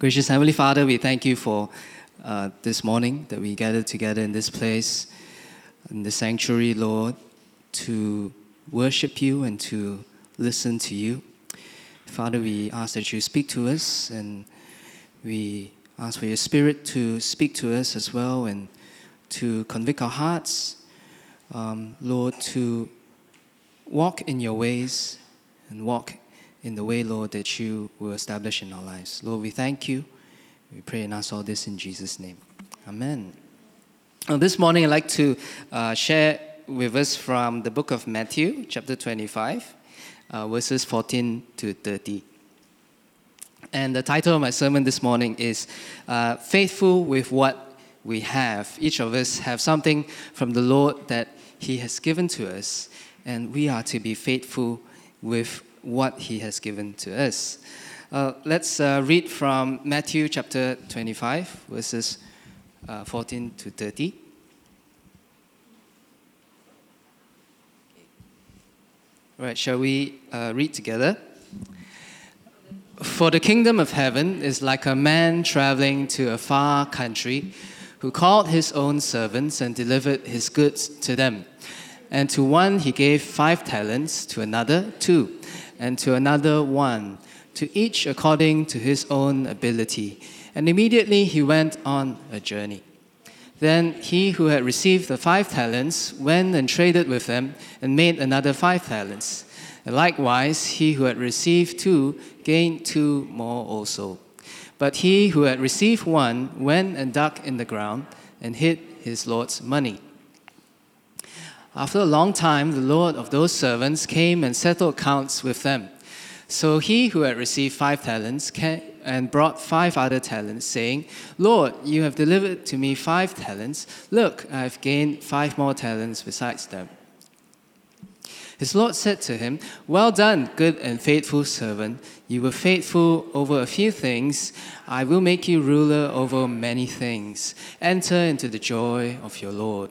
Gracious Heavenly Father, we thank you for uh, this morning that we gathered together in this place, in the sanctuary, Lord, to worship you and to listen to you. Father, we ask that you speak to us and we ask for your spirit to speak to us as well and to convict our hearts, um, Lord, to walk in your ways and walk in the way, Lord, that you will establish in our lives. Lord, we thank you. We pray and ask all this in Jesus' name. Amen. Well, this morning, I'd like to uh, share with us from the book of Matthew, chapter 25, uh, verses 14 to 30. And the title of my sermon this morning is uh, Faithful with What We Have. Each of us have something from the Lord that He has given to us, and we are to be faithful with what He has given to us. Uh, let's uh, read from Matthew chapter 25, verses uh, 14 to 30. All right, shall we uh, read together? For the kingdom of heaven is like a man traveling to a far country who called his own servants and delivered his goods to them. And to one he gave five talents, to another two and to another one, to each according to his own ability. And immediately he went on a journey. Then he who had received the five talents went and traded with them and made another five talents. And likewise, he who had received two gained two more also. But he who had received one went and dug in the ground and hid his Lord's money. After a long time, the Lord of those servants came and settled accounts with them. So he who had received five talents came and brought five other talents, saying, Lord, you have delivered to me five talents. Look, I have gained five more talents besides them. His Lord said to him, Well done, good and faithful servant. You were faithful over a few things. I will make you ruler over many things. Enter into the joy of your Lord.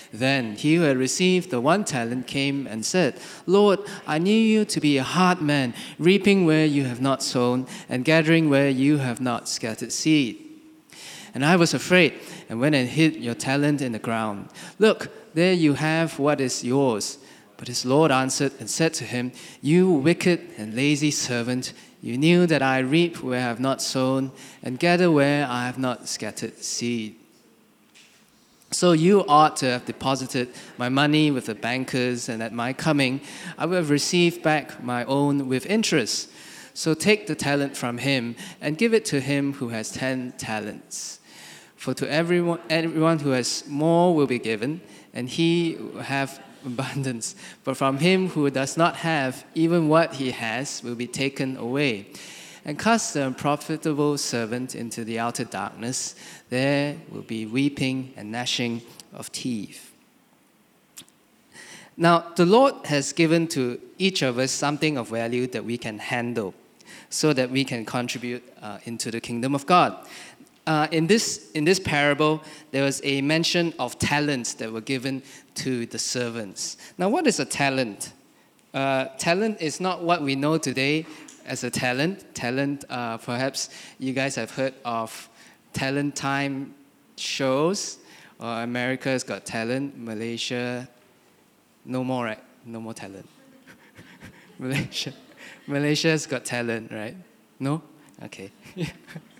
Then he who had received the one talent came and said, Lord, I knew you to be a hard man, reaping where you have not sown, and gathering where you have not scattered seed. And I was afraid, and went and hid your talent in the ground. Look, there you have what is yours. But his Lord answered and said to him, You wicked and lazy servant, you knew that I reap where I have not sown, and gather where I have not scattered seed. So you ought to have deposited my money with the bankers, and at my coming, I will have received back my own with interest. So take the talent from him and give it to him who has ten talents. For to everyone, everyone who has more will be given, and he will have abundance. But from him who does not have, even what he has will be taken away and cast the unprofitable servant into the outer darkness. There will be weeping and gnashing of teeth. Now, the Lord has given to each of us something of value that we can handle so that we can contribute uh, into the kingdom of God. Uh, in, this, in this parable, there was a mention of talents that were given to the servants. Now, what is a talent? Uh, talent is not what we know today as a talent. Talent, uh, perhaps you guys have heard of talent time shows, or America's Got Talent, Malaysia, no more, right? No more talent. Malaysia, Malaysia's Got Talent, right? No? Okay.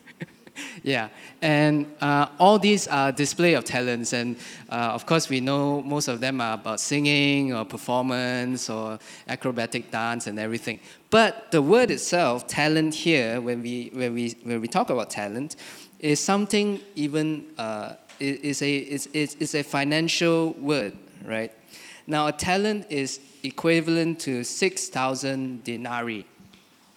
yeah, and uh, all these are display of talents, and uh, of course we know most of them are about singing or performance or acrobatic dance and everything. But the word itself, talent here, when we when we when we talk about talent, is something even uh, is a is, is, is a financial word, right? Now a talent is equivalent to six thousand denarii.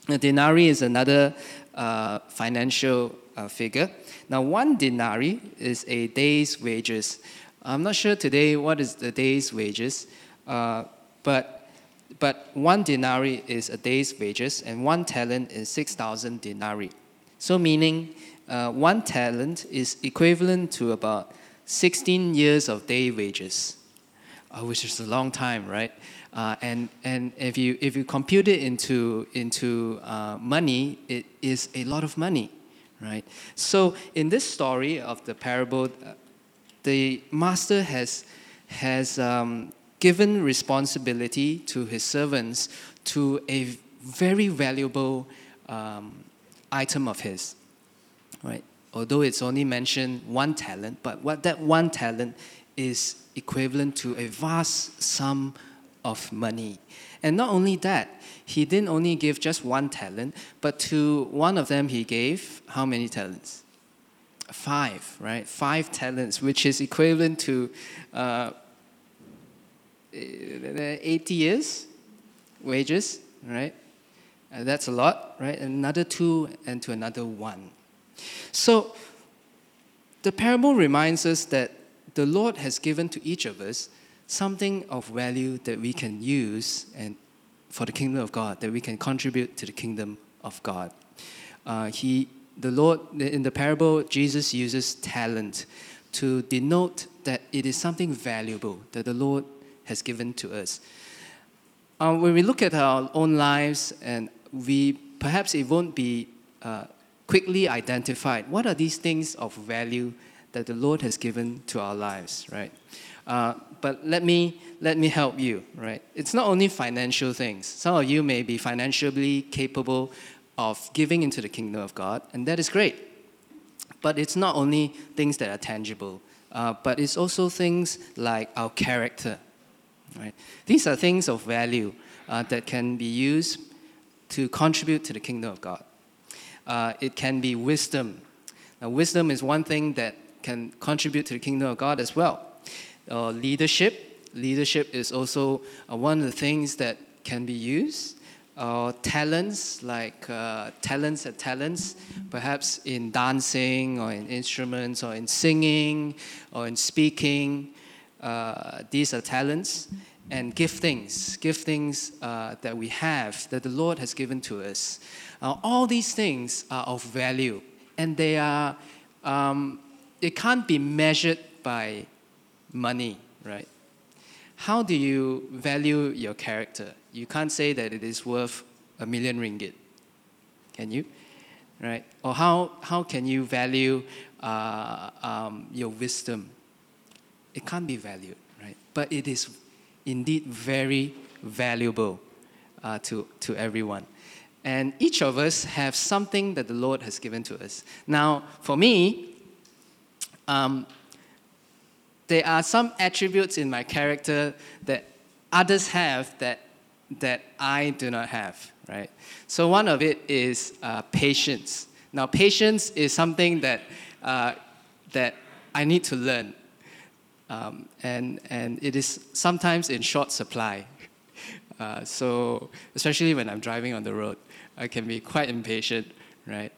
A denarii is another uh, financial uh, figure. Now, one denarii is a day's wages. I'm not sure today what is the day's wages, uh, but one denarii is a day's wages, and one talent is 6,000 denarii. So, meaning uh, one talent is equivalent to about 16 years of day wages, uh, which is a long time, right? Uh, and and if you if you compute it into into uh, money, it is a lot of money, right? So in this story of the parable, uh, the master has has um, given responsibility to his servants to a very valuable um, item of his, right? Although it's only mentioned one talent, but what that one talent is equivalent to a vast sum of money. And not only that, he didn't only give just one talent, but to one of them he gave how many talents? Five, right? Five talents, which is equivalent to uh, 80 years wages, right? Uh, that's a lot, right? Another two and to another one. So the parable reminds us that the Lord has given to each of us something of value that we can use and for the kingdom of God, that we can contribute to the kingdom of God. Uh, he, the Lord, in the parable, Jesus uses talent to denote that it is something valuable that the Lord has given to us. Uh, when we look at our own lives, and we perhaps it won't be uh, quickly identified. What are these things of value that the Lord has given to our lives, right? Uh, but let me let me help you, right? It's not only financial things. Some of you may be financially capable of giving into the kingdom of God, and that is great. But it's not only things that are tangible, uh, but it's also things like our character, right? These are things of value uh, that can be used to contribute to the kingdom of God. Uh, it can be wisdom. Now, wisdom is one thing that can contribute to the kingdom of God as well uh, leadership. Leadership is also uh, one of the things that can be used. Uh, talents, like uh, talents and talents, perhaps in dancing or in instruments or in singing or in speaking. Uh, these are talents and giftings, giftings uh, that we have that the Lord has given to us. all these things are of value, and they are. Um, it can't be measured by money, right? How do you value your character? You can't say that it is worth a million ringgit. Can you? Right? Or how, how can you value uh, um, your wisdom? It can't be valued, right? But it is indeed very valuable uh, to, to everyone. And each of us have something that the Lord has given to us. Now, for me, um, there are some attributes in my character that others have that, that I do not have, right? So one of it is uh, patience. Now, patience is something that, uh, that I need to learn. Um, and, and it is sometimes in short supply. Uh, so, especially when I'm driving on the road, I can be quite impatient, right?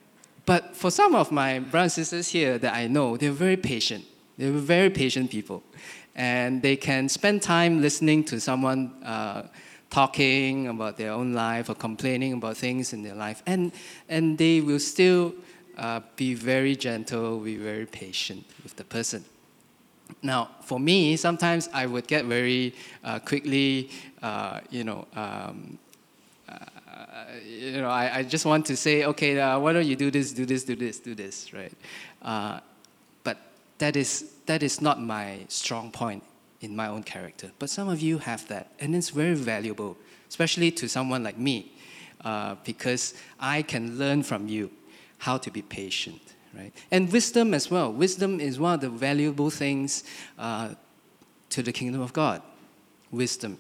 But for some of my brothers and sisters here that I know, they're very patient. They're very patient people. And they can spend time listening to someone uh, talking about their own life or complaining about things in their life. And, and they will still uh, be very gentle, be very patient with the person. Now, for me, sometimes I would get very uh, quickly, uh, you know, um, uh, you know, I, I, just want to say, okay, uh, why don't you do this, do this, do this, do this, right? That is, that is not my strong point in my own character. But some of you have that, and it's very valuable, especially to someone like me, uh, because I can learn from you how to be patient, right? And wisdom as well. Wisdom is one of the valuable things uh, to the kingdom of God. Wisdom.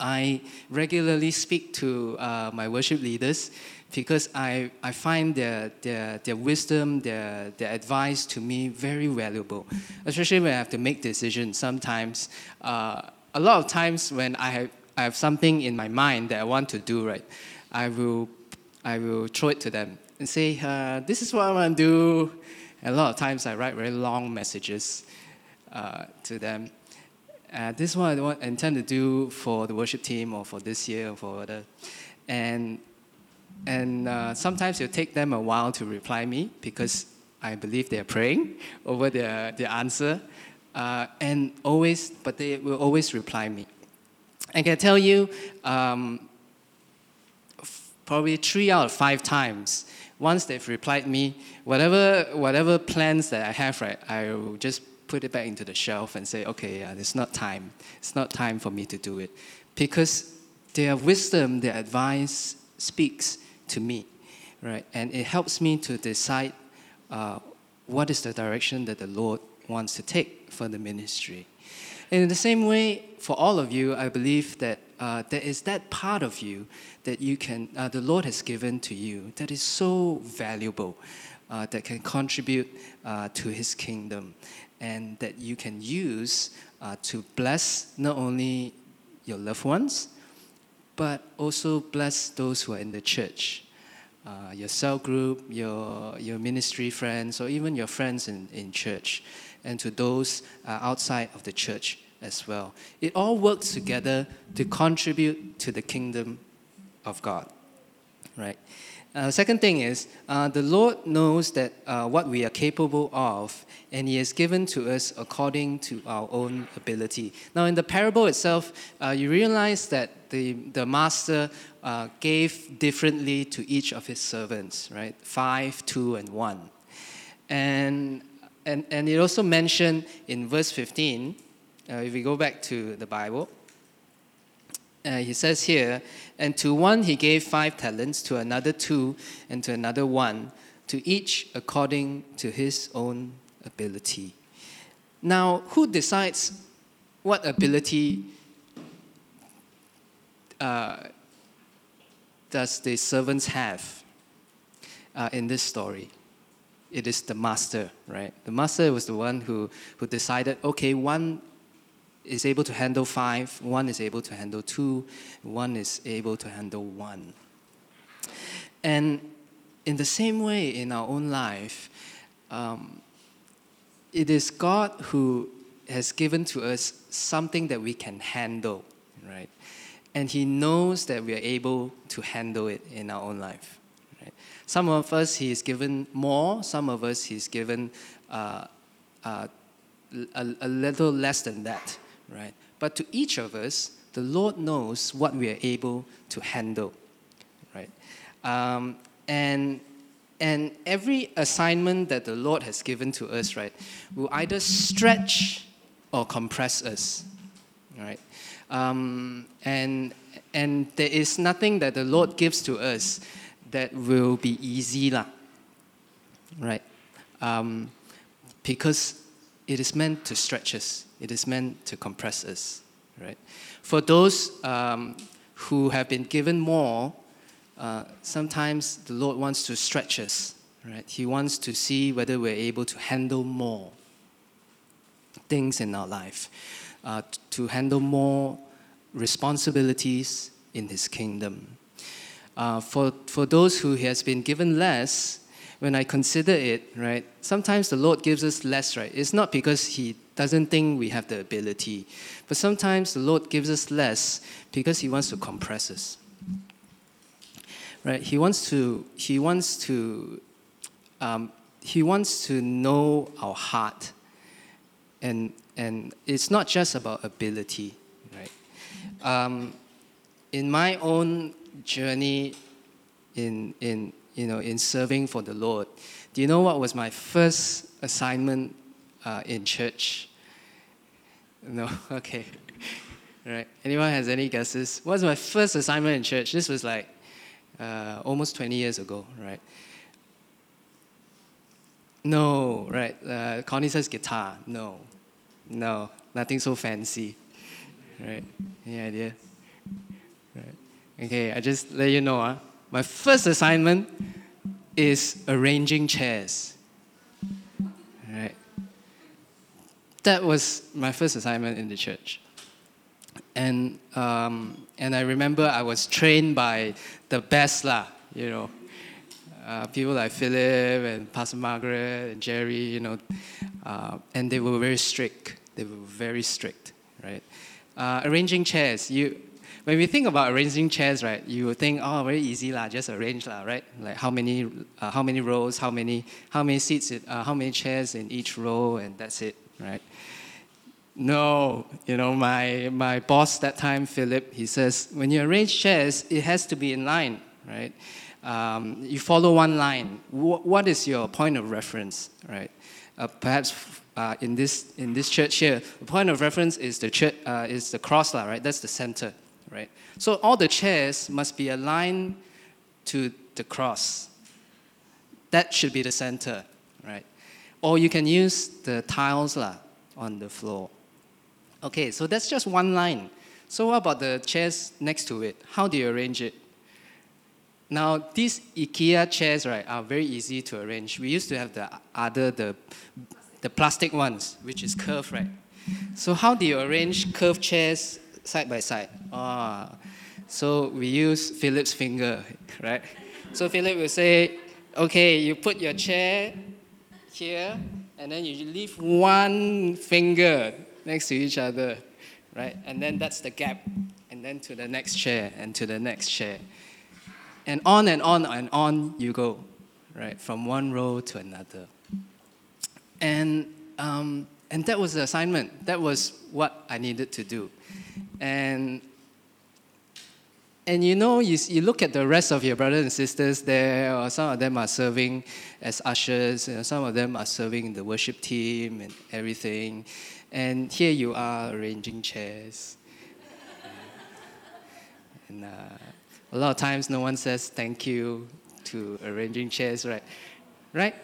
I regularly speak to uh, my worship leaders because I, I find their, their, their wisdom, their, their advice to me very valuable, especially when I have to make decisions. Sometimes, uh, a lot of times when I have, I have something in my mind that I want to do, right, I will, I will throw it to them and say, uh, this is what I want to do. And a lot of times I write very long messages uh, to them. uh, this is what I, want, intend to do for the worship team or for this year or for other. And, and uh, sometimes it'll take them a while to reply me because I believe they're praying over their, their answer. Uh, and always, but they will always reply me. I can tell you, um, f- probably three out of five times, once they've replied me, whatever whatever plans that I have, right, I will just put it back into the shelf and say, okay, it's not time. It's not time for me to do it, because their wisdom, their advice speaks to me, right, and it helps me to decide uh, what is the direction that the Lord wants to take for the ministry. And in the same way, for all of you, I believe that uh, there is that part of you that you can, uh, the Lord has given to you that is so valuable, uh, that can contribute uh, to His kingdom, and that you can use uh, to bless not only your loved ones, but also bless those who are in the church. Uh, your cell group, your, your ministry friends, or even your friends in, in church, and to those uh, outside of the church as well. It all works together to contribute to the kingdom of God, right? Uh, second thing is, uh, the Lord knows that uh, what we are capable of, and He has given to us according to our own ability. Now, in the parable itself, uh, you realize that the, the master uh, gave differently to each of his servants, right? Five, two, and one. And, and, and it also mentioned in verse 15, uh, if we go back to the Bible, uh, he says here, and to one he gave five talents, to another two, and to another one, to each according to his own ability. Now, who decides what ability uh, does the servants have uh, in this story? It is the master, right? The master was the one who, who decided, okay, one is able to handle five, one is able to handle two, one is able to handle one. And in the same way, in our own life, um, it is God who has given to us something that we can handle, right? And He knows that we are able to handle it in our own life. Right? Some of us He's given more, some of us He's given uh, uh, a, a little less than that right? But to each of us, the Lord knows what we are able to handle, right? Um, and and every assignment that the Lord has given to us, right, will either stretch or compress us, right? Um, and and there is nothing that the Lord gives to us that will be easy, lah, right? Um, because it is meant to stretch us. It is meant to compress us, right? For those um, who have been given more, uh, sometimes the Lord wants to stretch us, right? He wants to see whether we're able to handle more things in our life, uh, to handle more responsibilities in His kingdom. Uh, for, for those who has been given less, when I consider it, right, sometimes the Lord gives us less, right? It's not because He doesn't think we have the ability, but sometimes the Lord gives us less because He wants to compress us. Right? He wants to. He wants to. Um, he wants to know our heart, and and it's not just about ability, right? Um, in my own journey in in you know, in serving for the Lord. Do you know what was my first assignment uh, in church? No? Okay. right. Anyone has any guesses? What was my first assignment in church? This was like uh, almost 20 years ago, right? No, right. Uh, Connie says guitar. No. No. Nothing so fancy. Right. Any idea? Right. Okay, I just let you know. Huh? My first assignment is arranging chairs. Right. That was my first assignment in the church. And, um, and I remember I was trained by the best, lah, you know. Uh, people like Philip and Pastor Margaret and Jerry, you know, uh, and they were very strict. They were very strict, right? Uh, arranging chairs. You, when we think about arranging chairs, right, you would think, oh, very easy lah, just arrange lah, right? Like how many, uh, how many rows, how many, how many seats, uh, how many chairs in each row, and that's it, right? No, you know, my, my boss that time, Philip, he says, when you arrange chairs, it has to be in line, right? Um, you follow one line. What is your point of reference, right? Uh, perhaps uh, in, this, in this church here, the point of reference is the, church, uh, is the cross, right? That's the center, right? So all the chairs must be aligned to the cross. That should be the center, right? Or you can use the tiles lah, on the floor. Okay, so that's just one line. So what about the chairs next to it? How do you arrange it? Now, these IKEA chairs, right, are very easy to arrange. We used to have the other, the, the plastic ones, which is curved, right? So how do you arrange curved chairs side by side? Ah, so we use Philip's finger, right? So Philip will say, okay, you put your chair here, and then you leave one finger next to each other, right? And then that's the gap. And then to the next chair, and to the next chair. And on and on and on you go, right? From one row to another. And, um, and that was the assignment. That was what I needed to do. And, and you know, you, you look at the rest of your brothers and sisters there, or some of them are serving as ushers, and some of them are serving in the worship team and everything. And here you are arranging chairs. and uh, a lot of times no one says thank you to arranging chairs, right? Right?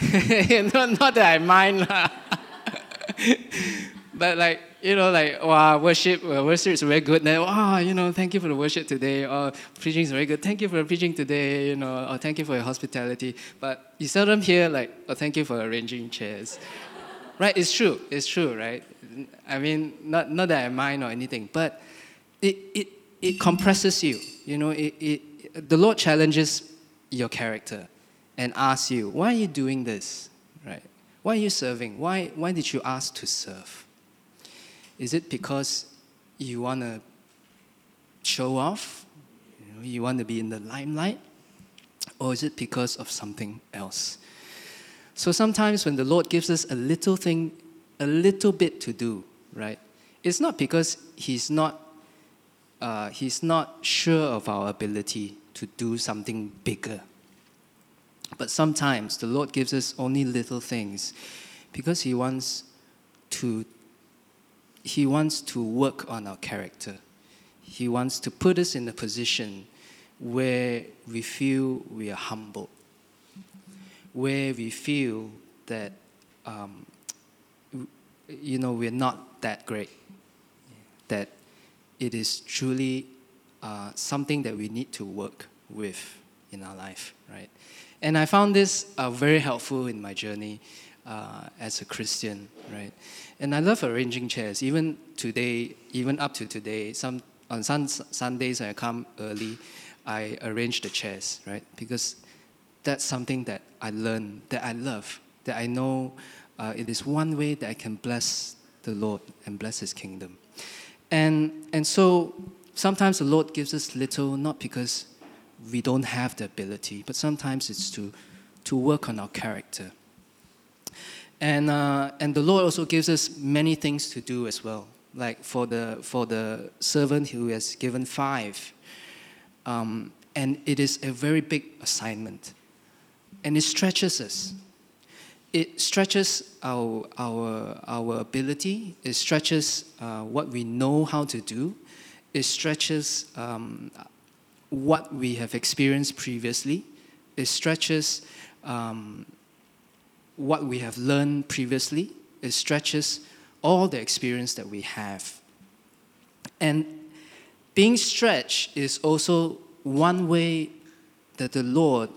not, not that I mind. but like, you know, like, wow, worship, uh, worship is very good. Then, wow, you know, thank you for the worship today. Or preaching is very good. Thank you for the preaching today, you know, or thank you for your hospitality. But you seldom hear like, oh, thank you for arranging chairs. right? It's true. It's true, right? I mean, not, not that I mind or anything, but it, it, it compresses you. You know, it, it, the Lord challenges your character and asks you, why are you doing this? Right? Why are you serving? Why, why did you ask to serve? Is it because you want to show off? You, know, you want to be in the limelight? Or is it because of something else? So sometimes when the Lord gives us a little thing, a little bit to do, right? It's not because He's not uh, he's not sure of our ability to do something bigger. But sometimes the Lord gives us only little things because He wants to He wants to work on our character. He wants to put us in a position where we feel we are humble, where we feel that um, you know we're not that great, that it is truly uh, something that we need to work with in our life, right? And I found this uh, very helpful in my journey uh, as a Christian, right? And I love arranging chairs. Even today, even up to today, some on sun, Sundays when I come early, I arrange the chairs, right? Because that's something that I learn, that I love, that I know uh, it is one way that I can bless the Lord and bless His kingdom. And, and so sometimes the Lord gives us little, not because we don't have the ability, but sometimes it's to, to work on our character. And, uh, and the Lord also gives us many things to do as well. Like for the, for the servant who has given five. Um, and it is a very big assignment. And it stretches us it stretches our, our, our ability, it stretches uh, what we know how to do, it stretches um, what we have experienced previously, it stretches um, what we have learned previously, it stretches all the experience that we have. And being stretched is also one way that the Lord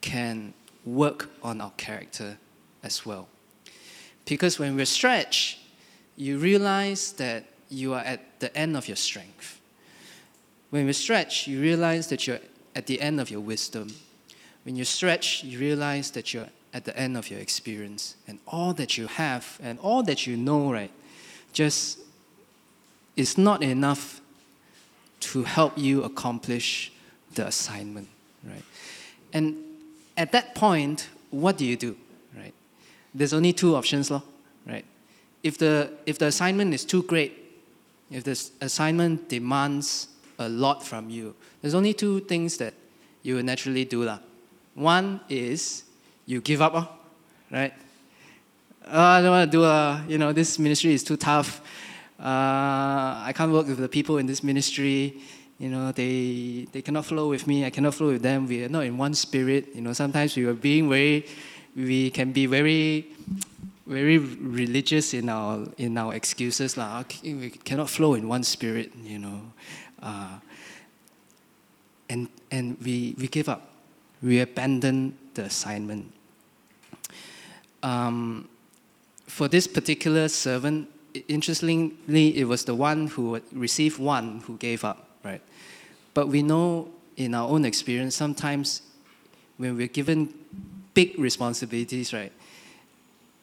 can work on our character as well. Because when we're stretched, you realize that you are at the end of your strength. When we stretch, you realize that you're at the end of your wisdom. When you stretch, you realize that you're at the end of your experience. And all that you have and all that you know, right, just is not enough to help you accomplish the assignment, right? And at that point, what do you do, right? There's only two options, lor, right? If the, if the assignment is too great, if the assignment demands a lot from you, there's only two things that you will naturally do. La. One is you give up, oh, right? Oh, I don't want to do, uh, you know, this ministry is too tough. Uh, I can't work with the people in this ministry. You know, they, they cannot flow with me. I cannot flow with them. We are not in one spirit. You know, sometimes we are being very, we can be very, very religious in our in our excuses. Like, we cannot flow in one spirit. You know, uh, and and we we give up. We abandon the assignment. Um, for this particular servant, interestingly, it was the one who received one who gave up, right? But we know in our own experience, sometimes when we're given big responsibilities, right,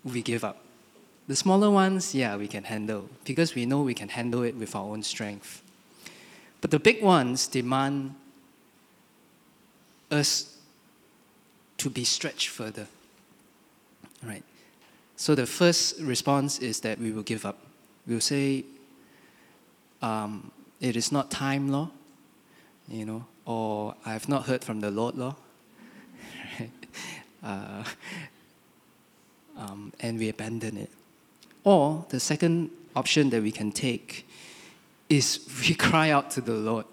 we give up. The smaller ones, yeah, we can handle because we know we can handle it with our own strength. But the big ones demand us to be stretched further, right? So the first response is that we will give up. We'll say, um, it is not time, law, you know, or I have not heard from the Lord, law. uh, um, and we abandon it. Or the second option that we can take is we cry out to the Lord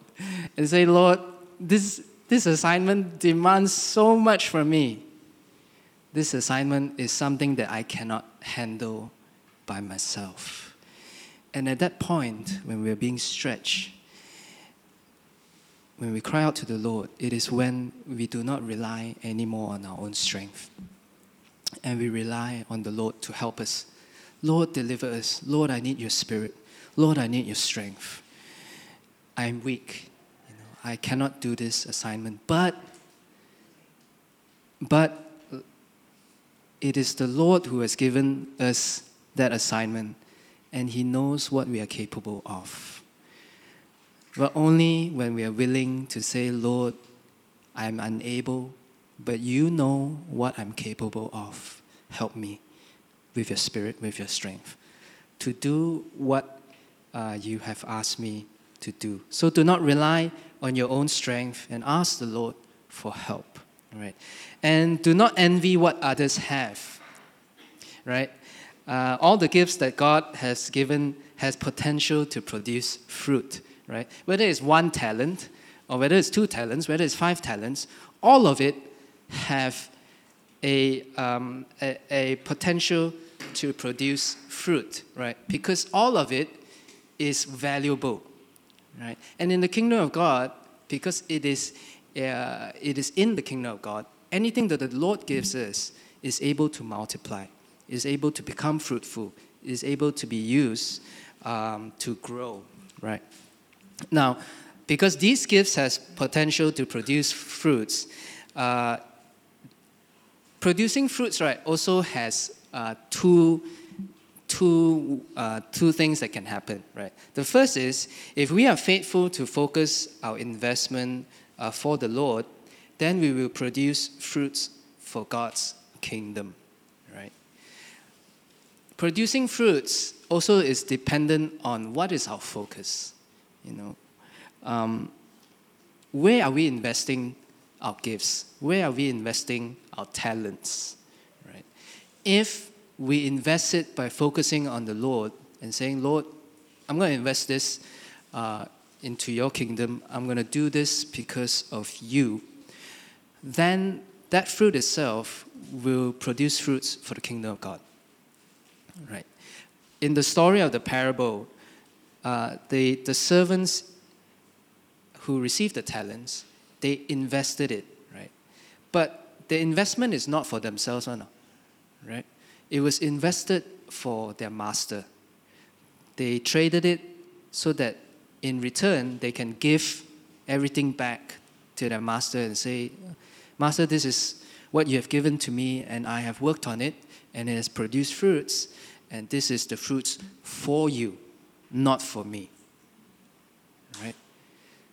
and say, Lord, this, this assignment demands so much from me this assignment is something that I cannot handle by myself. And at that point, when we're being stretched, when we cry out to the Lord, it is when we do not rely anymore on our own strength. And we rely on the Lord to help us. Lord, deliver us. Lord, I need your spirit. Lord, I need your strength. I'm weak. You know, I cannot do this assignment. But, but it is the Lord who has given us that assignment, and He knows what we are capable of. But only when we are willing to say, Lord, I'm unable, but you know what I'm capable of. Help me with your spirit, with your strength, to do what uh, you have asked me to do. So do not rely on your own strength and ask the Lord for help. Right? And do not envy what others have. Right? Uh, all the gifts that God has given has potential to produce fruit. Right? Whether it's one talent, or whether it's two talents, whether it's five talents, all of it have a, um, a, a potential to produce fruit, right? Because all of it is valuable, right? And in the kingdom of God, because it is uh, it is in the kingdom of God, anything that the Lord gives us is able to multiply, is able to become fruitful, is able to be used um, to grow, right? Now, because these gifts has potential to produce fruits, uh, producing fruits, right, also has uh, two two, uh, two things that can happen, right? The first is if we are faithful to focus our investment uh, for the Lord, then we will produce fruits for God's kingdom, right? Producing fruits also is dependent on what is our focus, you know. Um, where are we investing our gifts? Where are we investing our talents, right? If we invest it by focusing on the Lord and saying, Lord, I'm going to invest this uh, into your kingdom. I'm going to do this because of you. Then that fruit itself will produce fruits for the kingdom of God. Right. In the story of the parable, uh, the, the servants who received the talents, they invested it, right? But the investment is not for themselves, right? It was invested for their master. They traded it so that in return, they can give everything back to their master and say, Master, this is what you have given to me, and I have worked on it, and it has produced fruits, and this is the fruits for you, not for me.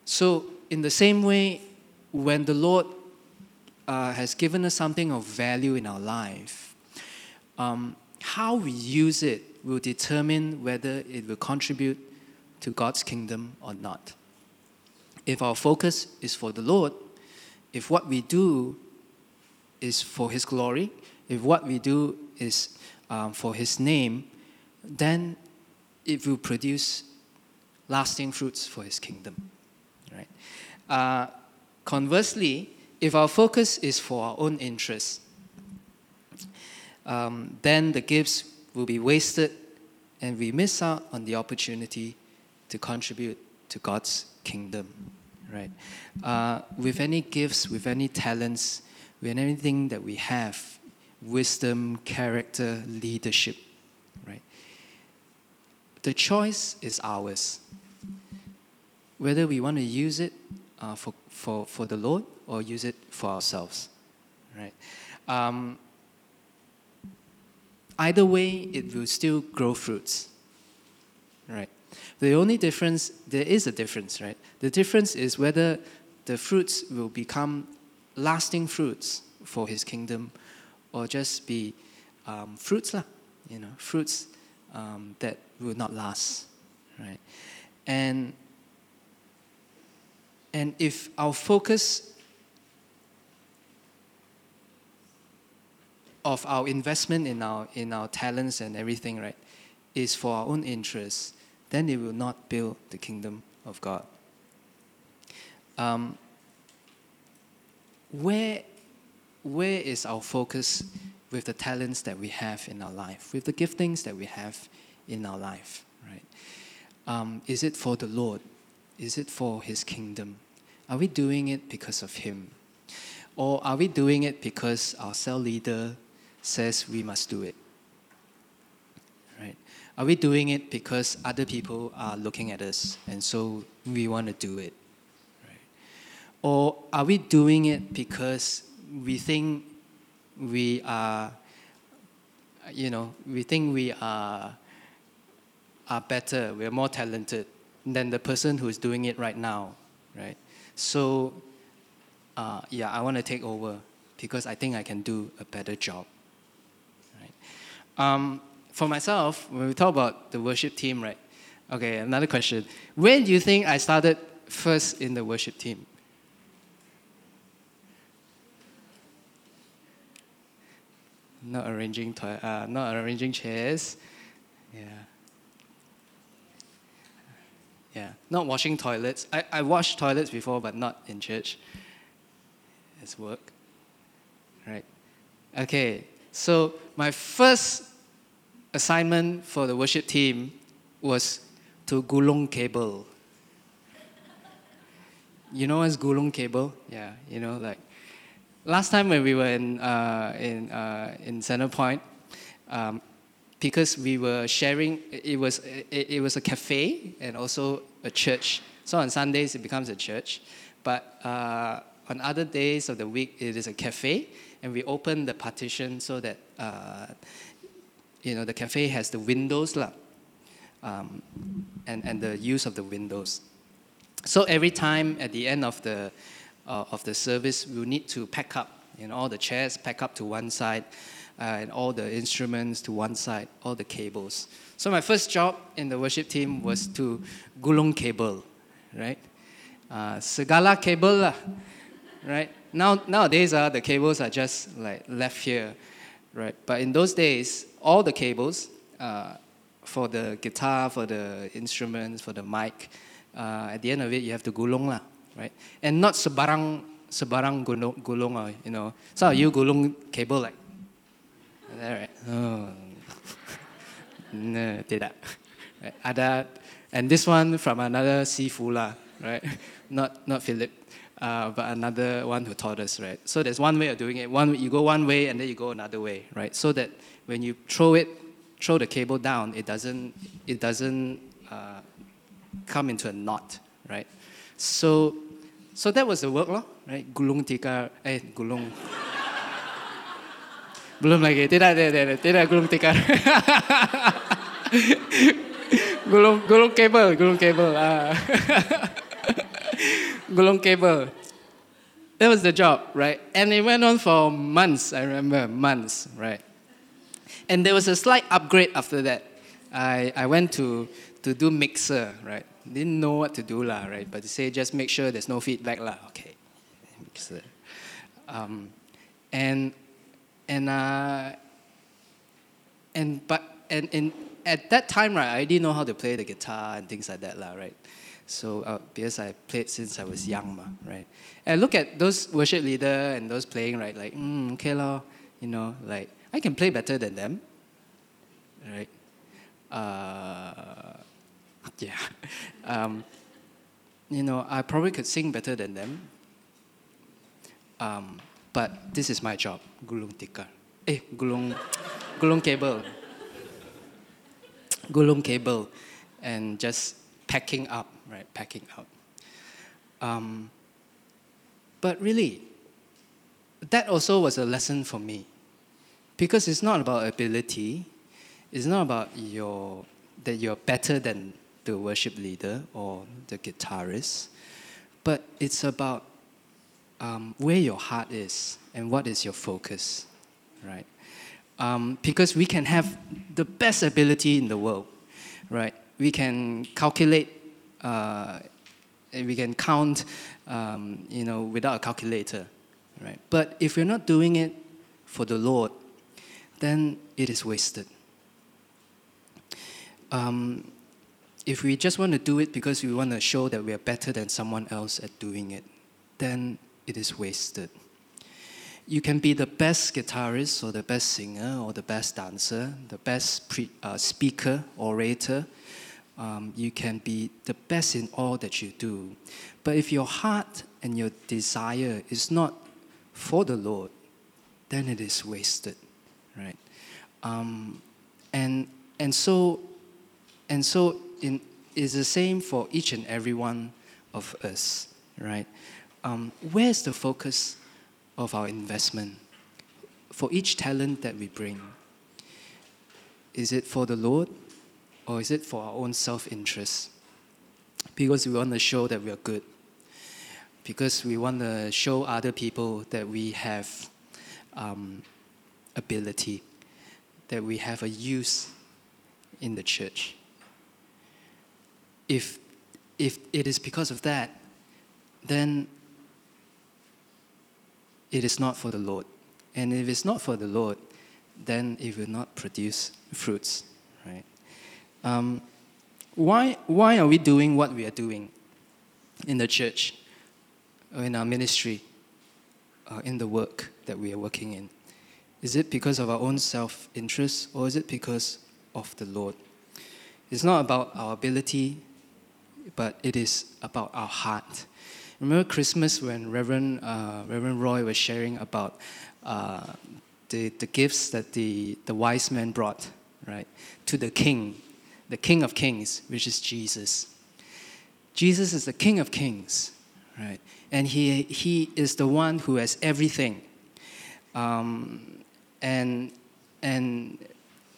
So, in the same way, when the Lord uh, has given us something of value in our life, um, how we use it will determine whether it will contribute to God's kingdom or not. If our focus is for the Lord, if what we do is for His glory, if what we do is um, for His name, then it will produce lasting fruits for His kingdom. Right? Uh, conversely, if our focus is for our own interests, um, then the gifts will be wasted and we miss out on the opportunity to contribute to God's kingdom. Right? Uh, with any gifts, with any talents, with anything that we have, wisdom, character, leadership, right? The choice is ours. Whether we want to use it uh, for, for, for the Lord or use it for ourselves, right? Um, either way, it will still grow fruits, right? The only difference, there is a difference, right? The difference is whether the fruits will become lasting fruits for his kingdom or just be um, fruits, lah, you know, fruits um, that will not last, right? And, and if our focus of our investment in our, in our talents and everything, right, is for our own interests, then they will not build the kingdom of God. Um, where, where is our focus with the talents that we have in our life, with the giftings that we have in our life, right? Um, is it for the Lord? Is it for His kingdom? Are we doing it because of Him? Or are we doing it because our cell leader says we must do it? Right? Are we doing it because other people are looking at us and so we want to do it? Right? Or are we doing it because we think we are, you know, we think we are, are better, we're more talented than the person who's doing it right now, right? So, uh, yeah, I want to take over because I think I can do a better job. Right? Um, for myself, when we talk about the worship team, right? Okay, another question. When do you think I started first in the worship team? Not arranging to- uh, not arranging chairs. Yeah. Yeah. Not washing toilets. I, I washed toilets before, but not in church. It's work. Right. Okay. So my first assignment for the worship team was to gulung cable. You know what's gulung cable? Yeah, you know, like last time when we were in uh, in uh, in Centrepoint, um, because we were sharing, it was it, it, was a cafe and also a church. So on Sundays it becomes a church, but uh, on other days of the week it is a cafe, and we open the partition so that uh, you know the cafe has the windows lah, um, and and the use of the windows. So every time at the end of the uh, of the service, we'll need to pack up, you know, all the chairs pack up to one side, uh, and all the instruments to one side, all the cables. So my first job in the worship team was to gulung cable, right? Uh, segala cable lah, right? Now nowadays uh, the cables are just like left here, right? But in those days, all the cables uh, for the guitar, for the instruments, for the mic, uh, at the end of it, you have to gulung lah, right? And not sebarang sebarang gulung, gulung uh, you know. So you gulung cable like, that, right? Oh. no, tidak. Right? Ada, and this one from another sifu lah, right? not not Philip. Uh, but another one who taught us, right? So there's one way of doing it. One, you go one way and then you go another way, right? So that when you throw it, throw the cable down, it doesn't, it doesn't uh, come into a knot, right? So, so that was the work, lah, right? Gulung tikar, eh, gulung. Belum lagi, tidak, tidak, tidak, tidak gulung tikar. gulung, gulung kabel, gulung kabel. Ah. gulung cable. That was the job, right? And it went on for months, I remember, months, right? And there was a slight upgrade after that. I, I went to, to do mixer, right? Didn't know what to do, lah, right? But they say just make sure there's no feedback, lah. Okay, mixer. Um, and and uh, and but and, and at that time, right, I didn't know how to play the guitar and things like that, lah, right? So uh, because I played since I was young, ma, right? And look at those worship leader and those playing, right? Like, mm, okay, lah, you know, like I can play better than them, right? Uh, yeah. Um, you know, I probably could sing better than them. Um, but this is my job, gulung tikar. Eh, gulung, gulung cable. Gulung cable. And just packing up, right? Packing up. Um, but really, that also was a lesson for me. Because it's not about ability, it's not about your that you're better than the worship leader or the guitarist, but it's about um, where your heart is and what is your focus, right? Um, because we can have the best ability in the world, right? We can calculate, uh, we can count, um, you know, without a calculator, right? But if you're not doing it for the Lord, then it is wasted. Um, if we just want to do it because we want to show that we are better than someone else at doing it, then it is wasted. You can be the best guitarist or the best singer or the best dancer, the best pre, uh, speaker, orator. Um, you can be the best in all that you do. But if your heart and your desire is not for the Lord, then it is wasted, right? Um, and and so and so in, it's the same for each and every one of us, right? Um, where's the focus of our investment for each talent that we bring? Is it for the Lord or is it for our own self interest? Because we want to show that we are good. Because we want to show other people that we have um, ability, that we have a use in the church if, if it is because of that, then it is not for the Lord. And if it's not for the Lord, then it will not produce fruits, right? Um, why, why are we doing what we are doing in the church, or in our ministry, uh, in the work that we are working in? Is it because of our own self interest, or is it because of the Lord? It's not about our ability but it is about our heart. Remember Christmas when Reverend, uh, Reverend Roy was sharing about uh, the, the gifts that the, the wise men brought, right, to the king, the king of kings, which is Jesus. Jesus is the king of kings, right? And he, he is the one who has everything. Um, and, and,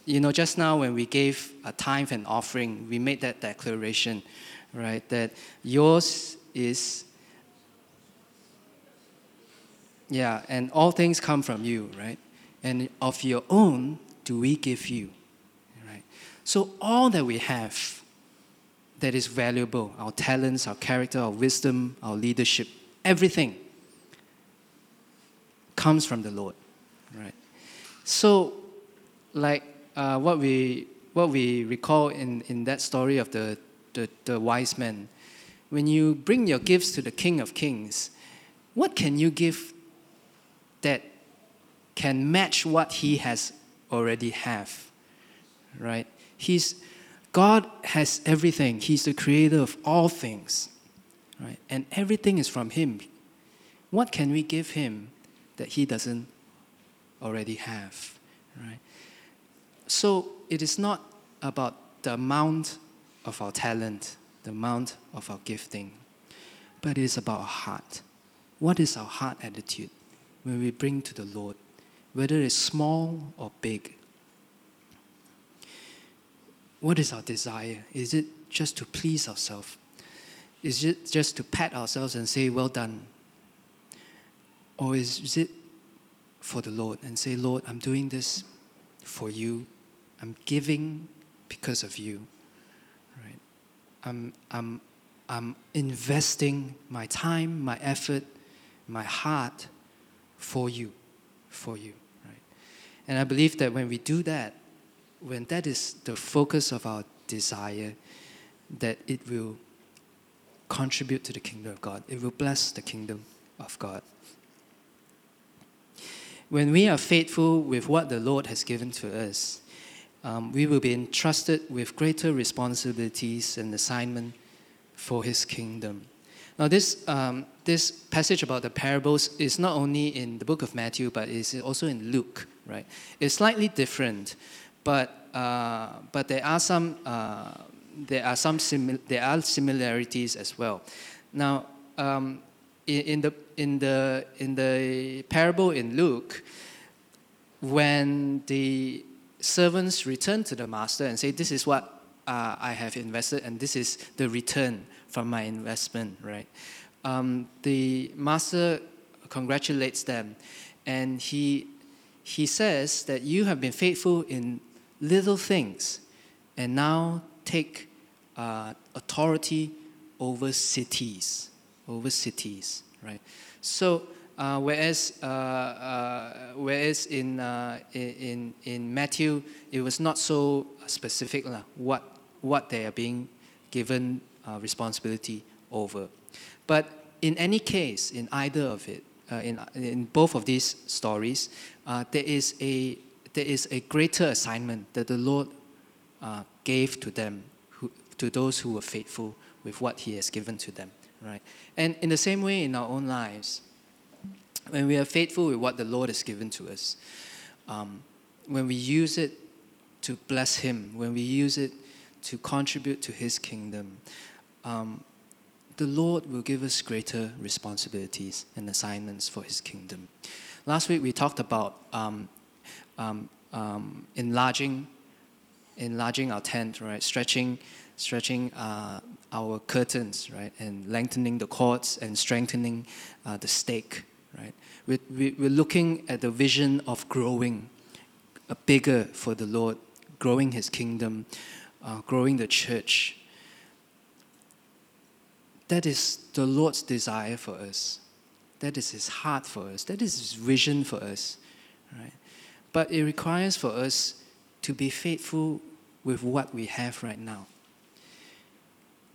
you know, just now when we gave a tithe and offering, we made that declaration right? That yours is, yeah, and all things come from you, right? And of your own do we give you, right? So all that we have that is valuable, our talents, our character, our wisdom, our leadership, everything comes from the Lord? So, like uh, what we what we recall in, in that story of the the, the wise men. When you bring your gifts to the King of Kings, what can you give that can match what he has already have? Right? He's God has everything. He's the creator of all things. Right? And everything is from him. What can we give him that he doesn't already have? Right? So it is not about the amount of our talent, the amount of our gifting, but it is about our heart. What is our heart attitude when we bring to the Lord, whether it's small or big? What is our desire? Is it just to please ourselves? is it just to pat ourselves and say, Well done? Or is, is it for the Lord and say, Lord, I'm doing this for you. I'm giving because of you. Right? I'm, I'm, I'm investing my time, my effort, my heart for you, for you. Right? And I believe that when we do that, when that is the focus of our desire, that it will contribute to the kingdom of God. It will bless the kingdom of God. When we are faithful with what the Lord has given to us, um, we will be entrusted with greater responsibilities and assignment for His kingdom. Now, this, um, this passage about the parables is not only in the book of Matthew, but is also in Luke, right? It's slightly different, but, uh, but there are some uh, there are some simil- there are similarities as well. Now, um, in, the in the in the parable in Luke, when the servants return to the master and say, "This is what uh, I have invested, and this is the return from my investment," right? Um, the master congratulates them, and he he says that you have been faithful in little things, and now take uh, authority over cities, over cities, right? So uh, whereas uh, uh whereas in, uh, in in Matthew it was not so specific uh, what what they are being given uh, responsibility over, but in any case, in either of it, in in both of these stories, there is a there is a greater assignment that the Lord gave to them who, to those who were faithful with what He has given to them, right? And in the same way, in our own lives, when we are faithful with what the Lord has given to us, um, when we use it to bless Him, when we use it to contribute to His kingdom, um, the Lord will give us greater responsibilities and assignments for His kingdom. Last week we talked about um, um, um enlarging, enlarging our tent, right? Stretching stretching uh, our curtains, right, and lengthening the cords and strengthening uh, the stake, right. We're, we're looking at the vision of growing, a bigger for the Lord, growing His kingdom, uh, growing the church. That is the Lord's desire for us. That is His heart for us. That is His vision for us, right. But it requires for us to be faithful with what we have right now.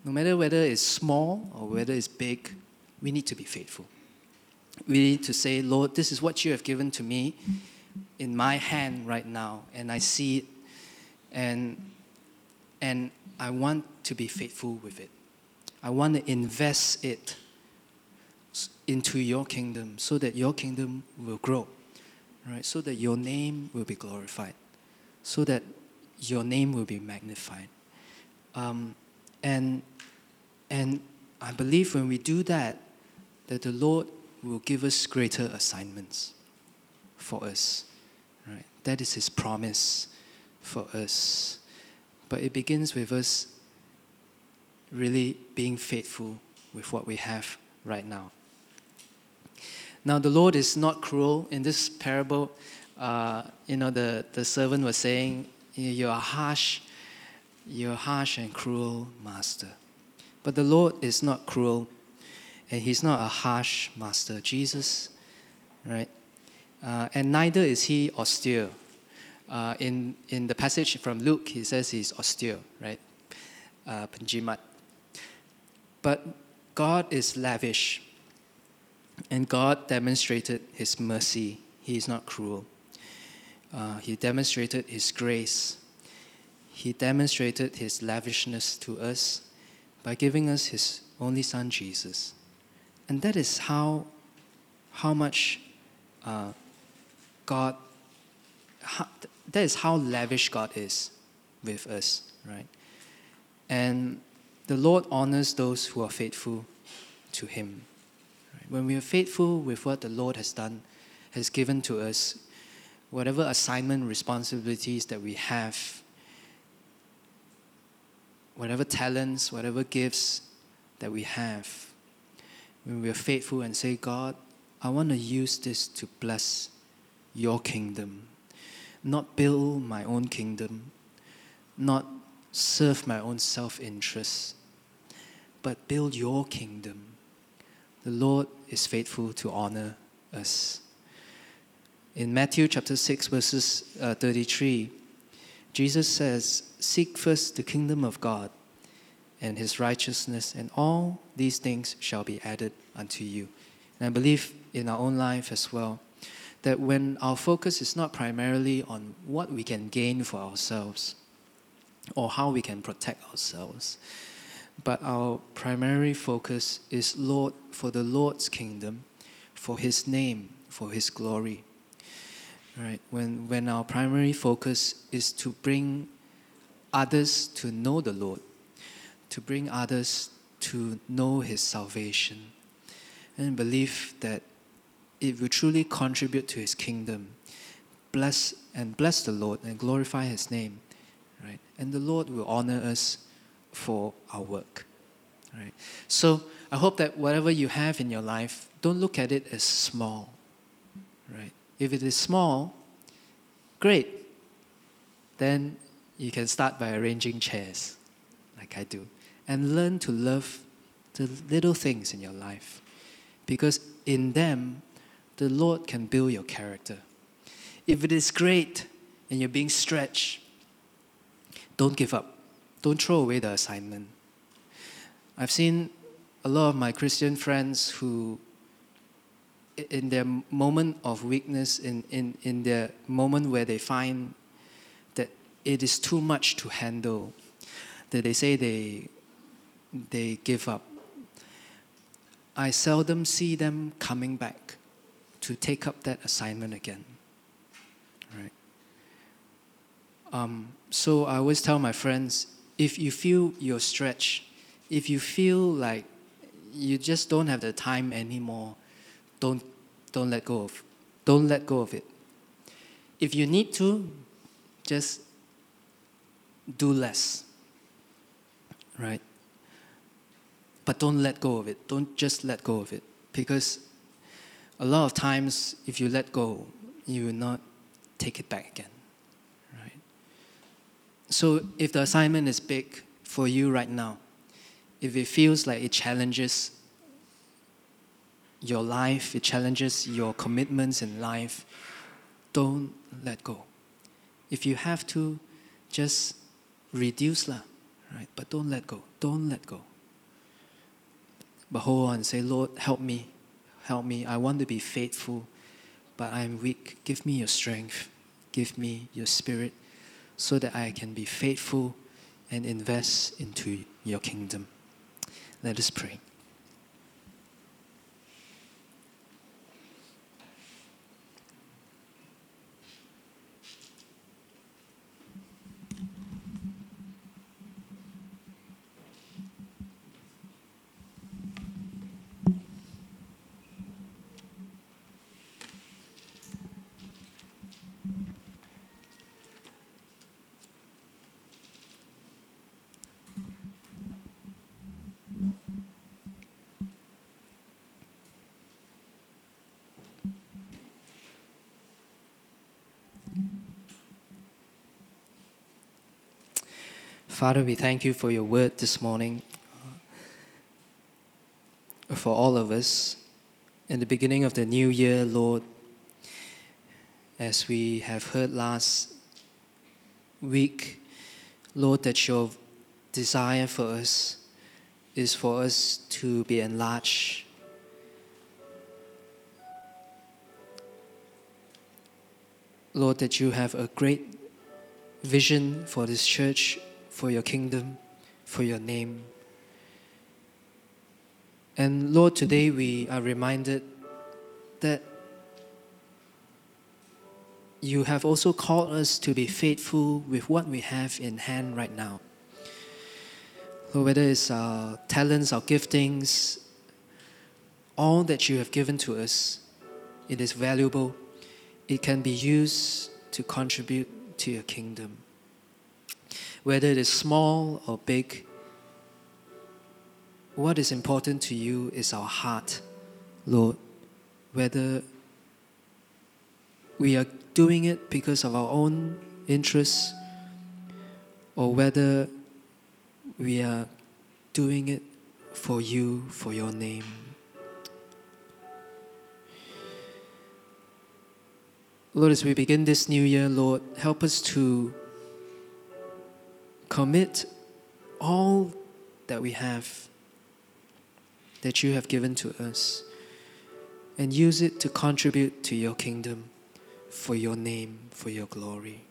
No matter whether it's small or whether it's big, we need to be faithful. We need to say, Lord, this is what you have given to me in my hand right now, and I see it, and, and I want to be faithful with it. I want to invest it into your kingdom so that your kingdom will grow, right? So that your name will be glorified, so that your name will be magnified. Um, and and I believe when we do that, that the Lord will give us greater assignments for us. Right? That is His promise for us. But it begins with us really being faithful with what we have right now. Now, the Lord is not cruel. In this parable, uh, you know, the, the servant was saying, You're harsh, you're harsh and cruel master. But the Lord is not cruel, and He's not a harsh master. Jesus, right? Uh, and neither is He austere. Uh, in, in the passage from Luke, he says he's austere, right? Uh, but God is lavish, and God demonstrated His mercy. He is not cruel. Uh, he demonstrated His grace. He demonstrated His lavishness to us by giving us his only son Jesus. And that is how, how much uh, God, how, that is how lavish God is with us, right? And the Lord honors those who are faithful to Him. Right? When we are faithful with what the Lord has done, has given to us, whatever assignment, responsibilities that we have whatever talents, whatever gifts that we have, when we are faithful and say, God, I want to use this to bless your kingdom, not build my own kingdom, not serve my own self interest, but build your kingdom. The Lord is faithful to honor us. In Matthew chapter 6, verses uh, 33, Jesus says, Seek first the kingdom of God and his righteousness, and all these things shall be added unto you. And I believe in our own life as well that when our focus is not primarily on what we can gain for ourselves or how we can protect ourselves, but our primary focus is Lord for the Lord's kingdom, for his name, for his glory. Right? When when our primary focus is to bring others to know the Lord, to bring others to know his salvation, and believe that it will truly contribute to his kingdom. Bless and bless the Lord and glorify his name. Right? And the Lord will honor us for our work. Right? So I hope that whatever you have in your life, don't look at it as small. If it is small, great. Then you can start by arranging chairs, like I do, and learn to love the little things in your life. Because in them, the Lord can build your character. If it is great and you're being stretched, don't give up. Don't throw away the assignment. I've seen a lot of my Christian friends who, in their moment of weakness, in, in, in their moment where they find that it is too much to handle, that they say they, they give up. I seldom see them coming back to take up that assignment again. Right? Um, so I always tell my friends if you feel you're stretched, if you feel like you just don't have the time anymore, don't, don't let go of don't let go of it. If you need to, just do less. Right? But don't let go of it. Don't just let go of it. Because a lot of times, if you let go, you will not take it back again. Right? So, if the assignment is big for you right now, if it feels like it challenges your life, it challenges your commitments in life, don't let go. If you have to, just reduce lah, right? But don't let go. Don't let go. But hold on say, Lord, help me Help me. I want to be faithful, but I am weak. Give me your strength. Give me your spirit so that I can be faithful and invest into your kingdom. Let us pray. Father, we thank you for your word this morning. Uh, for all of us, in the beginning of the new year, Lord, as we have heard last week, Lord, that your desire for us is for us to be enlarged. Lord, that you have a great vision for this church for your kingdom, for your name. And Lord, today we are reminded that you have also called us to be faithful with what we have in hand right now. Lord, whether it's our talents, our giftings, all that you have given to us, it is valuable. It can be used to contribute to your kingdom whether it is small or big, what is important to you is our heart, Lord. Whether we are doing it because of our own interests or whether we are doing it for you, for your name. Lord, as we begin this new year, Lord, help us to commit all that we have, that you have given to us, and use it to contribute to your kingdom for your name, for your glory.